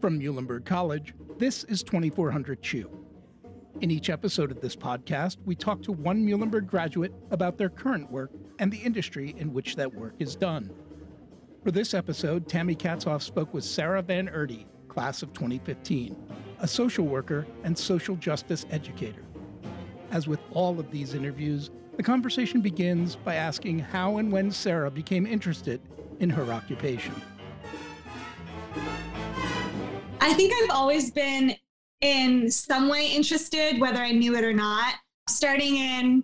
From Muhlenberg College, this is 2400 Chew. In each episode of this podcast, we talk to one Muhlenberg graduate about their current work and the industry in which that work is done. For this episode, Tammy Katzoff spoke with Sarah Van Erde, class of 2015, a social worker and social justice educator. As with all of these interviews, the conversation begins by asking how and when Sarah became interested in her occupation. I think I've always been in some way interested, whether I knew it or not. Starting in,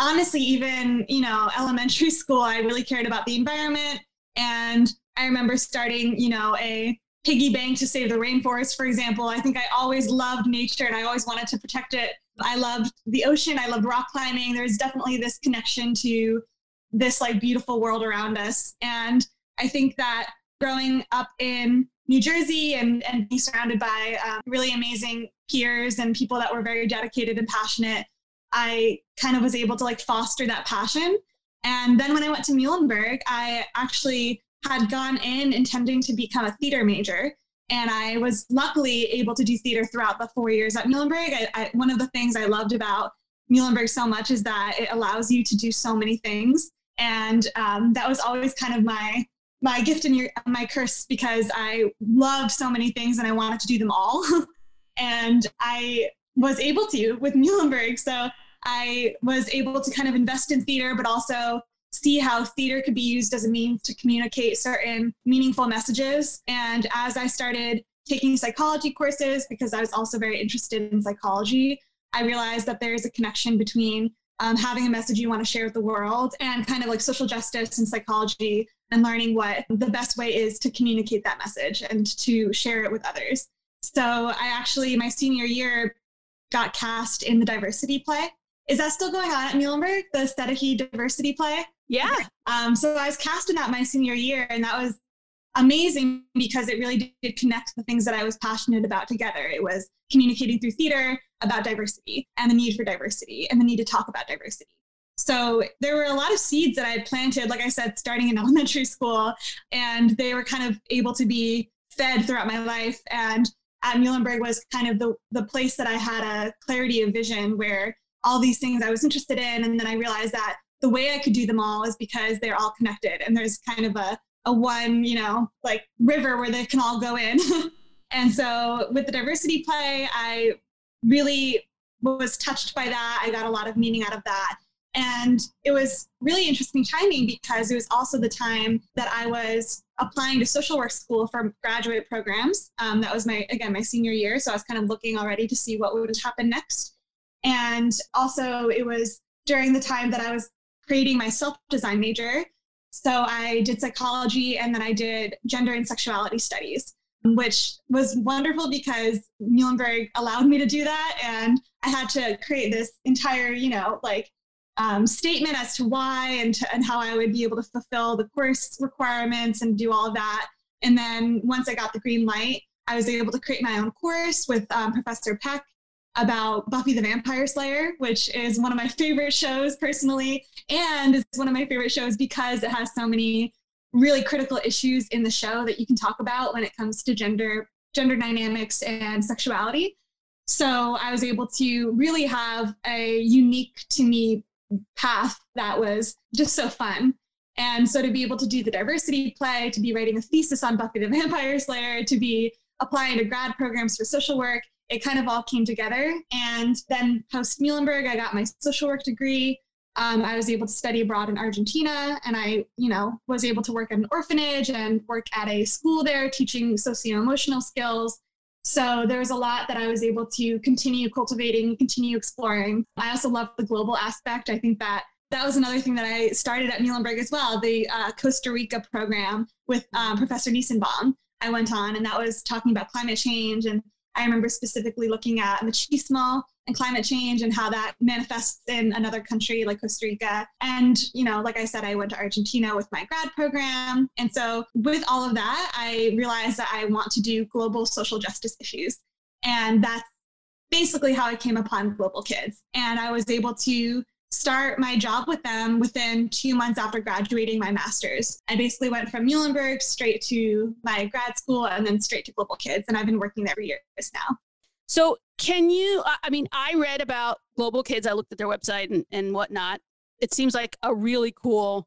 honestly, even, you know, elementary school, I really cared about the environment. And I remember starting, you know, a piggy bank to save the rainforest, for example. I think I always loved nature and I always wanted to protect it. I loved the ocean. I loved rock climbing. There's definitely this connection to this like beautiful world around us. And I think that growing up in New Jersey and, and being surrounded by um, really amazing peers and people that were very dedicated and passionate, I kind of was able to like foster that passion. And then when I went to Muhlenberg, I actually had gone in intending to become a theater major. And I was luckily able to do theater throughout the four years at Muhlenberg. I, I, one of the things I loved about Muhlenberg so much is that it allows you to do so many things. And um, that was always kind of my my gift and your, my curse because I loved so many things and I wanted to do them all. and I was able to with Muhlenberg. So I was able to kind of invest in theater, but also see how theater could be used as a means to communicate certain meaningful messages. And as I started taking psychology courses, because I was also very interested in psychology, I realized that there's a connection between um, having a message you want to share with the world and kind of like social justice and psychology and learning what the best way is to communicate that message and to share it with others. So I actually, my senior year, got cast in the diversity play. Is that still going on at Muhlenberg, the Stedehy diversity play? Yeah. Um, so I was cast in that my senior year, and that was amazing because it really did connect the things that I was passionate about together. It was communicating through theater about diversity and the need for diversity and the need to talk about diversity. So there were a lot of seeds that I had planted, like I said, starting in elementary school, and they were kind of able to be fed throughout my life. And at Muhlenberg was kind of the, the place that I had a clarity of vision where all these things I was interested in. And then I realized that the way I could do them all is because they're all connected and there's kind of a, a one, you know, like river where they can all go in. and so with the diversity play, I really was touched by that. I got a lot of meaning out of that. And it was really interesting timing because it was also the time that I was applying to social work school for graduate programs. Um, that was my, again, my senior year. So I was kind of looking already to see what would happen next. And also, it was during the time that I was creating my self design major. So I did psychology and then I did gender and sexuality studies which was wonderful because Muhlenberg allowed me to do that. And I had to create this entire, you know, like um, statement as to why and, to, and how I would be able to fulfill the course requirements and do all that. And then once I got the green light, I was able to create my own course with um, Professor Peck about Buffy the Vampire Slayer, which is one of my favorite shows personally. And it's one of my favorite shows because it has so many really critical issues in the show that you can talk about when it comes to gender gender dynamics and sexuality. So I was able to really have a unique to me path that was just so fun. And so to be able to do the diversity play, to be writing a thesis on Buffy the Vampire Slayer, to be applying to grad programs for social work, it kind of all came together. And then post Muhlenberg, I got my social work degree. Um, I was able to study abroad in Argentina, and I, you know, was able to work at an orphanage and work at a school there, teaching socio-emotional skills. So there was a lot that I was able to continue cultivating, continue exploring. I also love the global aspect. I think that that was another thing that I started at Muhlenberg as well, the uh, Costa Rica program with um, Professor Nissenbaum. I went on, and that was talking about climate change. And I remember specifically looking at machismo and climate change and how that manifests in another country like Costa Rica. And, you know, like I said, I went to Argentina with my grad program. And so with all of that, I realized that I want to do global social justice issues. And that's basically how I came upon Global Kids. And I was able to start my job with them within two months after graduating my master's. I basically went from Muhlenberg straight to my grad school and then straight to Global Kids. And I've been working there for years now. So, can you? I mean, I read about Global Kids, I looked at their website and, and whatnot. It seems like a really cool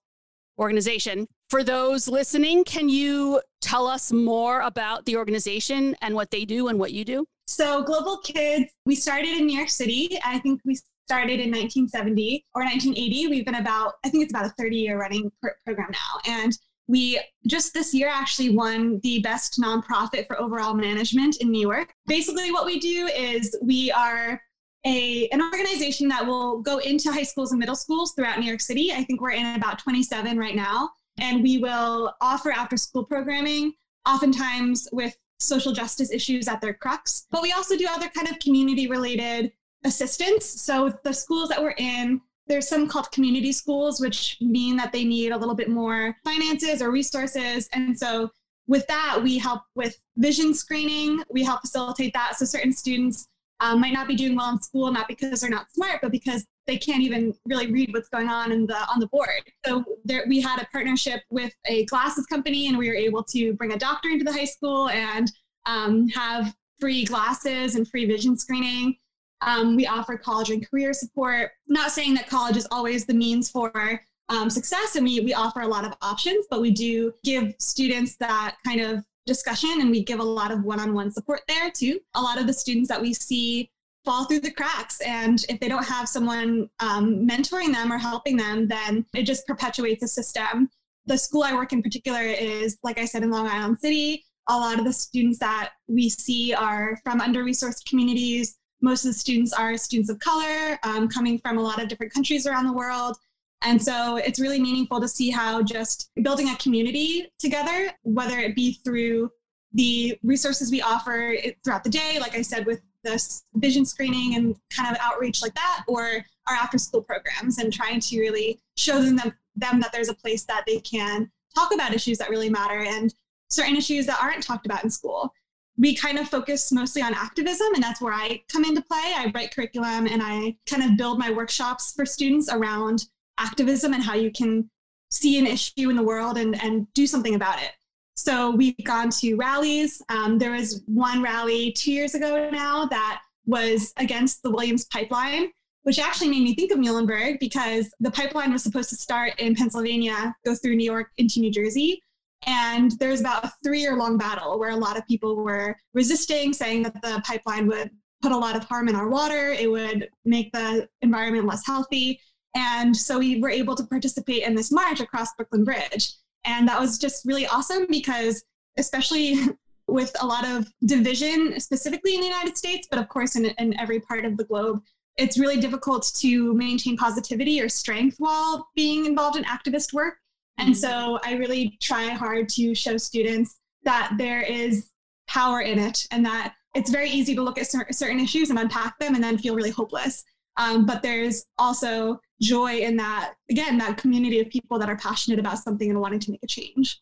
organization. For those listening, can you tell us more about the organization and what they do and what you do? So, Global Kids, we started in New York City. I think we started in 1970 or 1980. We've been about, I think it's about a 30 year running pr- program now. And we just this year actually won the best nonprofit for overall management in New York. Basically, what we do is we are a, an organization that will go into high schools and middle schools throughout New York City. I think we're in about 27 right now. And we will offer after school programming, oftentimes with social justice issues at their crux. But we also do other kind of community related assistance. So the schools that we're in, there's some called community schools, which mean that they need a little bit more finances or resources. And so with that, we help with vision screening. We help facilitate that. So certain students um, might not be doing well in school, not because they're not smart, but because they can't even really read what's going on in the on the board. So there, we had a partnership with a glasses company, and we were able to bring a doctor into the high school and um, have free glasses and free vision screening. Um, we offer college and career support. Not saying that college is always the means for um, success, and we we offer a lot of options, but we do give students that kind of discussion and we give a lot of one-on-one support there too. A lot of the students that we see fall through the cracks and if they don't have someone um, mentoring them or helping them then it just perpetuates the system. The school i work in particular is like i said in long island city. A lot of the students that we see are from under-resourced communities most of the students are students of color um, coming from a lot of different countries around the world and so it's really meaningful to see how just building a community together, whether it be through the resources we offer throughout the day, like I said, with this vision screening and kind of outreach like that, or our after school programs and trying to really show them, them, them that there's a place that they can talk about issues that really matter and certain issues that aren't talked about in school. We kind of focus mostly on activism, and that's where I come into play. I write curriculum and I kind of build my workshops for students around activism and how you can see an issue in the world and, and do something about it. So we've gone to rallies. Um, there was one rally two years ago now that was against the Williams pipeline, which actually made me think of Muhlenberg because the pipeline was supposed to start in Pennsylvania, go through New York into New Jersey. And there was about a three year long battle where a lot of people were resisting, saying that the pipeline would put a lot of harm in our water, it would make the environment less healthy. And so we were able to participate in this march across Brooklyn Bridge. And that was just really awesome because, especially with a lot of division, specifically in the United States, but of course in, in every part of the globe, it's really difficult to maintain positivity or strength while being involved in activist work. And so I really try hard to show students that there is power in it and that it's very easy to look at certain issues and unpack them and then feel really hopeless. Um, but there's also joy in that, again, that community of people that are passionate about something and wanting to make a change.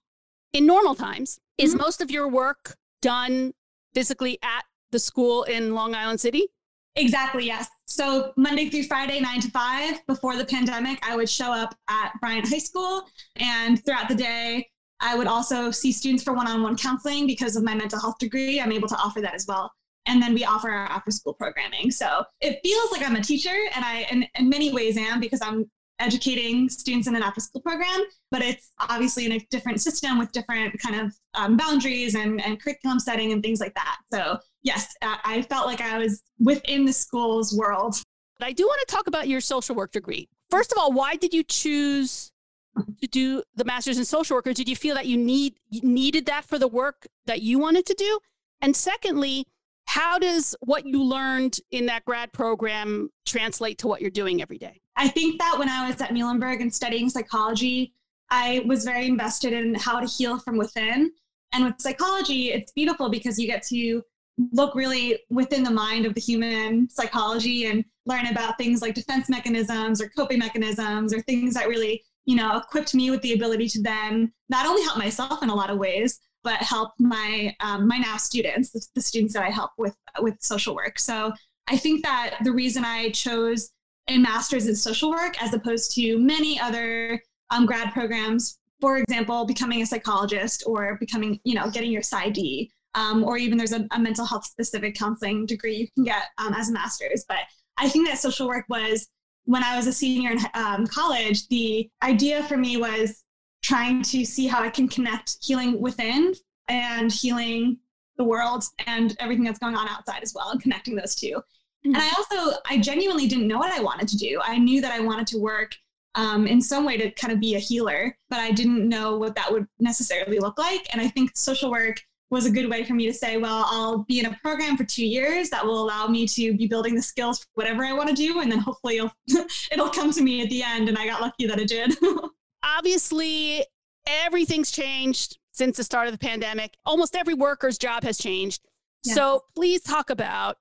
In normal times, is mm-hmm. most of your work done physically at the school in Long Island City? Exactly, yes. So Monday through Friday, nine to five. Before the pandemic, I would show up at Bryant High School. And throughout the day, I would also see students for one on one counseling because of my mental health degree. I'm able to offer that as well and then we offer our after school programming. So it feels like I'm a teacher, and I, in, in many ways, am because I'm educating students in an after school program, but it's obviously in a different system with different kind of um, boundaries and, and curriculum setting and things like that. So, yes, I felt like I was within the school's world. But I do want to talk about your social work degree. First of all, why did you choose to do the master's in social work? Or did you feel that you need you needed that for the work that you wanted to do? And secondly, how does what you learned in that grad program translate to what you're doing every day? I think that when I was at Muhlenberg and studying psychology, I was very invested in how to heal from within. And with psychology, it's beautiful because you get to look really within the mind of the human psychology and learn about things like defense mechanisms or coping mechanisms or things that really, you know, equipped me with the ability to then not only help myself in a lot of ways, but help my um, my now students, the, the students that I help with with social work. So I think that the reason I chose a master's in social work as opposed to many other um, grad programs. For example, becoming a psychologist or becoming, you know, getting your PsyD, um, or even there's a, a, mental health specific counseling degree you can get um, as a master's. But I think that social work was when I was a senior in um, college, the idea for me was trying to see how I can connect healing within and healing the world and everything that's going on outside as well and connecting those 2 mm-hmm. And I also, I genuinely didn't know what I wanted to do. I knew that I wanted to work um, in some way to kind of be a healer, but I didn't know what that would necessarily look like. And I think social work was a good way for me to say, well, I'll be in a program for two years that will allow me to be building the skills for whatever I want to do. And then hopefully it'll, it'll come to me at the end. And I got lucky that it did. Obviously, everything's changed since the start of the pandemic. Almost every worker's job has changed. Yeah. So please talk about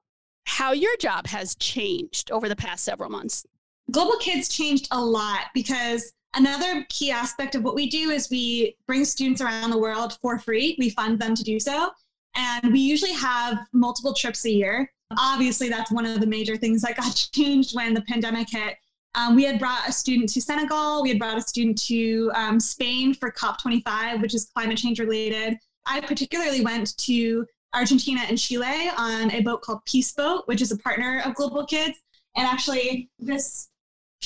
how your job has changed over the past several months. Global Kids changed a lot because Another key aspect of what we do is we bring students around the world for free. We fund them to do so. And we usually have multiple trips a year. Obviously, that's one of the major things that got changed when the pandemic hit. Um, we had brought a student to Senegal. We had brought a student to um, Spain for COP25, which is climate change related. I particularly went to Argentina and Chile on a boat called Peace Boat, which is a partner of Global Kids. And actually, this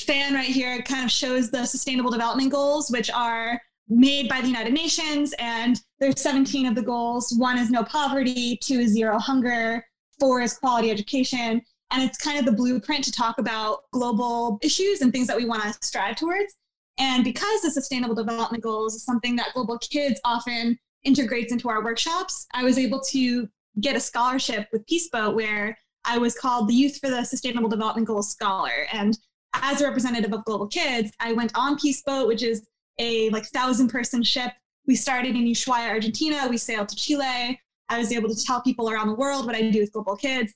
fan right here kind of shows the sustainable development goals, which are made by the United Nations. And there's 17 of the goals. One is no poverty, two is zero hunger, four is quality education. And it's kind of the blueprint to talk about global issues and things that we want to strive towards. And because the sustainable development goals is something that Global Kids often integrates into our workshops, I was able to get a scholarship with Peace Boat where I was called the Youth for the Sustainable Development Goals Scholar. And as a representative of Global Kids, I went on Peace Boat, which is a like thousand person ship. We started in Ushuaia, Argentina. We sailed to Chile. I was able to tell people around the world what I do with Global Kids.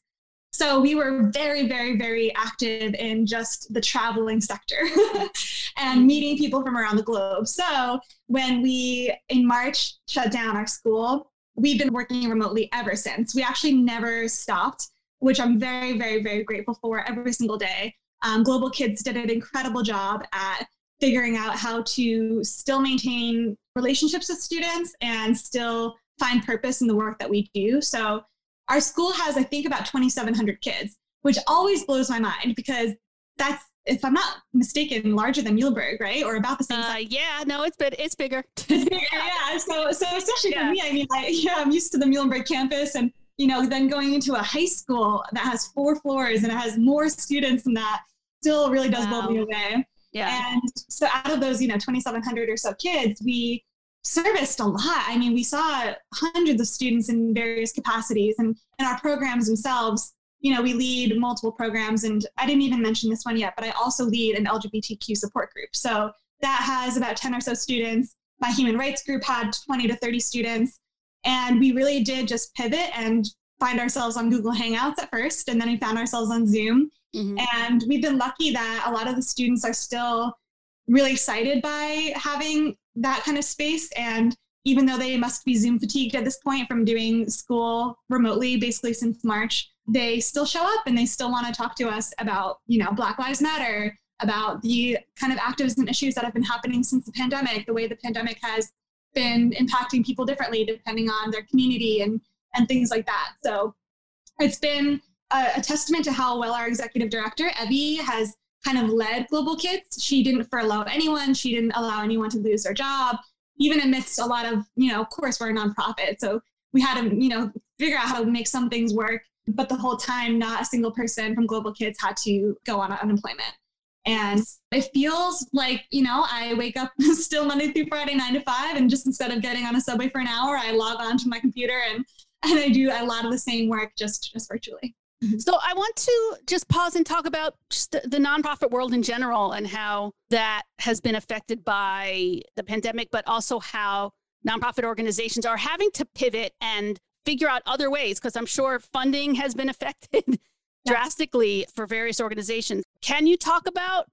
So we were very, very, very active in just the traveling sector and meeting people from around the globe. So when we in March shut down our school, we've been working remotely ever since. We actually never stopped, which I'm very, very, very grateful for every single day. Um, Global Kids did an incredible job at figuring out how to still maintain relationships with students and still find purpose in the work that we do. So our school has, I think, about 2,700 kids, which always blows my mind because that's, if I'm not mistaken, larger than Muhlenberg, right? Or about the same uh, size. Yeah, no, it's bigger. it's bigger, yeah. So, so especially yeah. for me, I mean, I, yeah, I'm used to the Muhlenberg campus, and you know, then going into a high school that has four floors and it has more students than that still really does wow. blow me away. Yeah. And so out of those, you know, 2,700 or so kids, we serviced a lot. I mean, we saw hundreds of students in various capacities and in our programs themselves, you know, we lead multiple programs and I didn't even mention this one yet, but I also lead an LGBTQ support group. So that has about 10 or so students. My human rights group had 20 to 30 students. And we really did just pivot and find ourselves on Google Hangouts at first, and then we found ourselves on Zoom. Mm-hmm. And we've been lucky that a lot of the students are still really excited by having that kind of space. And even though they must be Zoom fatigued at this point from doing school remotely basically since March, they still show up and they still want to talk to us about, you know, Black Lives Matter, about the kind of activism issues that have been happening since the pandemic, the way the pandemic has been impacting people differently depending on their community and and things like that. So it's been a, a testament to how well our executive director, Evie, has kind of led Global Kids. She didn't furlough anyone. She didn't allow anyone to lose their job, even amidst a lot of, you know, of course, we're a nonprofit. So we had to, you know, figure out how to make some things work. But the whole time, not a single person from Global Kids had to go on unemployment. And it feels like, you know, I wake up still Monday through Friday, nine to five, and just instead of getting on a subway for an hour, I log on to my computer and and I do a lot of the same work just just virtually. Mm-hmm. So I want to just pause and talk about just the, the, nonprofit world in general and how that has been affected by the pandemic, but also how nonprofit organizations are having to pivot and figure out other ways because I'm sure funding has been affected drastically for various organizations. Can you talk about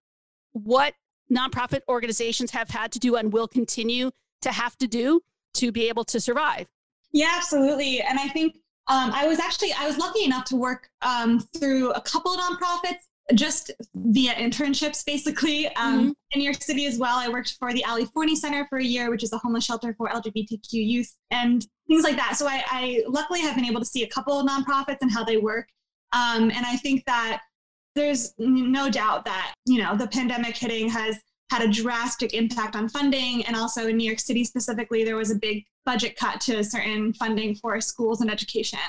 what nonprofit organizations have had to do and will continue to have to do to be able to survive? Yeah, absolutely. And I think um, I was actually I was lucky enough to work um, through a couple of nonprofits just via internships, basically. Um, mm-hmm. In New York City as well, I worked for the Ali Forney Center for a year, which is a homeless shelter for LGBTQ youth and things like that. So I, I luckily have been able to see a couple of nonprofits and how they work. Um, and I think that there's no doubt that, you know, the pandemic hitting has had a drastic impact on funding. And also in New York City specifically, there was a big budget cut to certain funding for schools and education,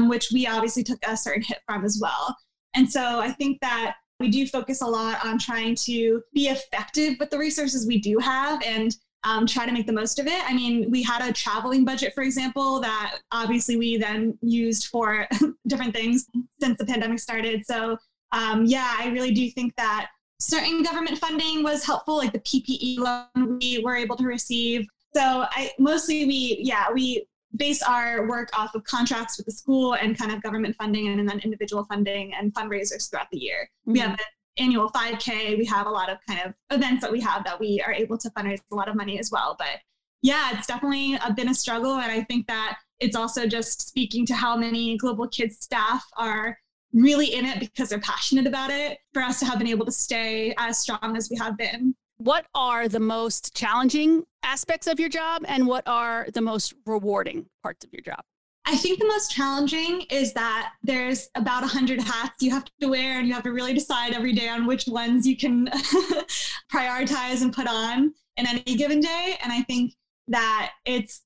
which we obviously took a certain hit from as well. And so I think that we do focus a lot on trying to be effective with the resources we do have and um, try to make the most of it. I mean, we had a traveling budget, for example, that obviously we then used for different things since the pandemic started. So, um, yeah, I really do think that certain government funding was helpful, like the PPE loan we were able to receive. So, I mostly we, yeah, we base our work off of contracts with the school and kind of government funding and, then individual funding and fundraisers throughout the year. Mm-hmm. We have an annual 5K. We have a lot of kind of events that we have that we are able to fundraise a lot of money as well. But yeah, it's definitely been a struggle. And I think that it's also just speaking to how many Global Kids staff are really in it because they're passionate about it for us to have been able to stay as strong as we have been. What are the most challenging aspects of your job and what are the most rewarding parts of your job? I think the most challenging is that there's about 100 hats you have to wear, and you have to really decide every day on which ones you can prioritize and put on in any given day. And I think that it's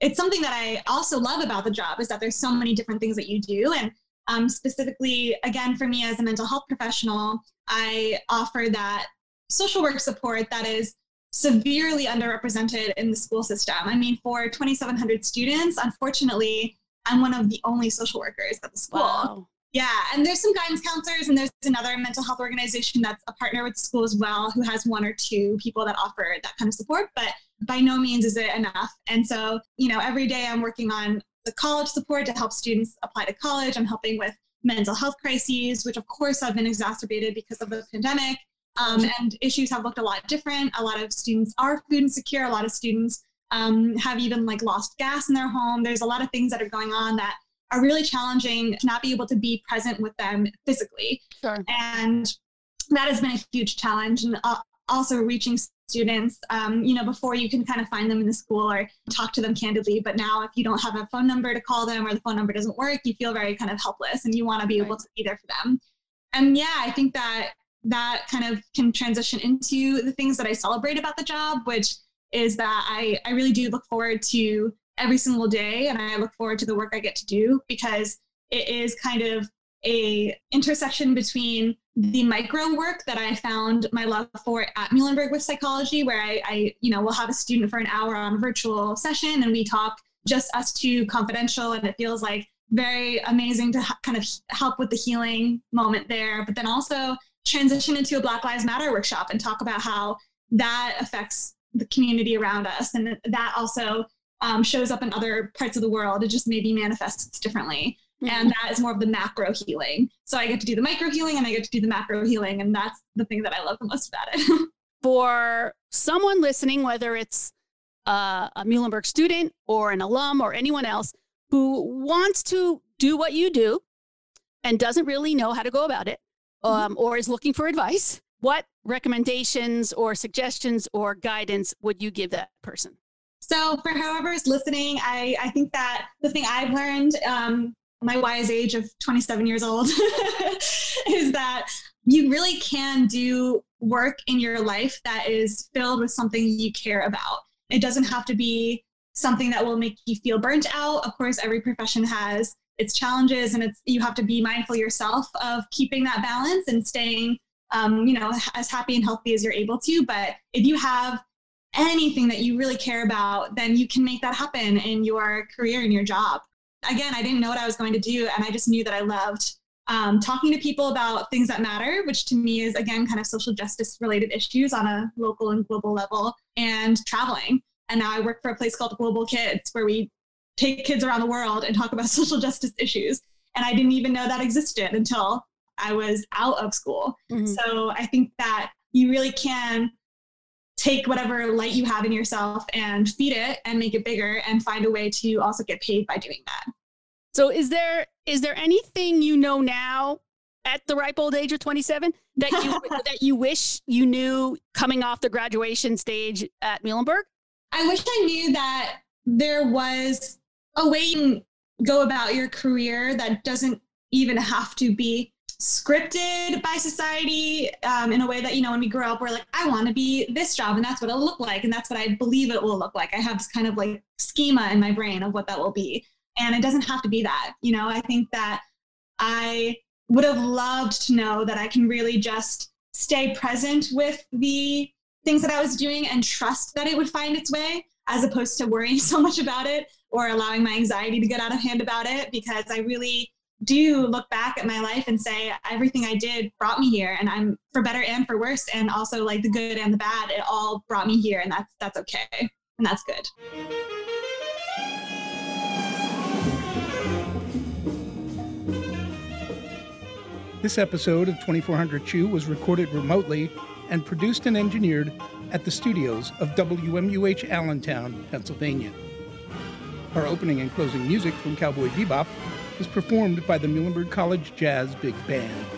it's something that I also love about the job is that there's so many different things that you do. And um, specifically, again, for me as a mental health professional, I offer that social work support that is severely underrepresented in the school system. I mean, for 2,700 students, unfortunately, I'm one of the only social workers at the school. Wow. Yeah, and there's some guidance counselors, and there's another mental health organization that's a partner with the school as well, who has one or two people that offer that kind of support. But by no means is it enough. And so, you know, every day I'm working on the college support to help students apply to college. I'm helping with mental health crises, which of course have been exacerbated because of the pandemic. Um, and issues have looked a lot different. A lot of students are food insecure. A lot of students um, have even like lost gas in their home. There's a lot of things that are going on that are really challenging to not be able to be present with them physically. Sure. And that has been a huge challenge. And uh, also reaching students, um, you know, before you can kind of find them in the school or talk to them candidly. But now, if you don't have a phone number to call them or the phone number doesn't work, you feel very kind of helpless and you want to be right. able to be there for them. And yeah, I think that that kind of can transition into the things that I celebrate about the job, which is that I, I really do look forward to every single day and I look forward to the work I get to do because it is kind of a intersection between the micro work that I found my love for at Muhlenberg with psychology, where I, I, you know, will have a student for an hour on a virtual session and we talk just us two confidential and it feels like very amazing to ha- kind of help with the healing moment there. But then also transition into a Black Lives Matter workshop and talk about how that affects the community around us. And that also um, shows up in other parts of the world. It just maybe manifests differently. Mm-hmm. And that is more of the macro healing. So I get to do the micro healing and I get to do the macro healing. And that's the thing that I love the most about it. For someone listening, whether it's uh, a Muhlenberg student or an alum or anyone else who wants to do what you do and doesn't really know how to go about it, um, or is looking for advice, what recommendations or suggestions or guidance would you give that person? So, for whoever is listening, I, I think that the thing I've learned, um, my wise age of 27 years old, is that you really can do work in your life that is filled with something you care about. It doesn't have to be something that will make you feel burnt out. Of course, every profession has its challenges and it's you have to be mindful yourself of keeping that balance and staying um, you know as happy and healthy as you're able to but if you have anything that you really care about then you can make that happen in your career and your job again i didn't know what i was going to do and i just knew that i loved um, talking to people about things that matter which to me is again kind of social justice related issues on a local and global level and traveling and now i work for a place called global kids where we take kids around the world and talk about social justice issues. And I didn't even know that existed until I was out of school. Mm-hmm. So I think that you really can take whatever light you have in yourself and feed it and make it bigger and find a way to also get paid by doing that. So is there is there anything you know now at the ripe old age of 27 that you that you wish you knew coming off the graduation stage at Muhlenberg? I wish I knew that there was a way you can go about your career that doesn't even have to be scripted by society um, in a way that you know when we grow up we're like i want to be this job and that's what it'll look like and that's what i believe it will look like. I have this kind of like schema in my brain of what that will be and it doesn't have to be that you know? I think that i would have loved to know that i can really just stay present with the things that i was doing and trust that it would find its way as opposed to worrying so much about it or allowing my anxiety to get out of hand about it because i really do look back at my life and say everything I did brought me here and I'm for better and for worse and also like the good and the bad it all brought me here and that's that's okay and that's good. This episode of 2400 Chew was recorded remotely and produced and engineered at the studios of WMUH Allentown, Pennsylvania. Our opening and closing music from Cowboy Bebop is performed by the Muhlenberg College Jazz Big Band.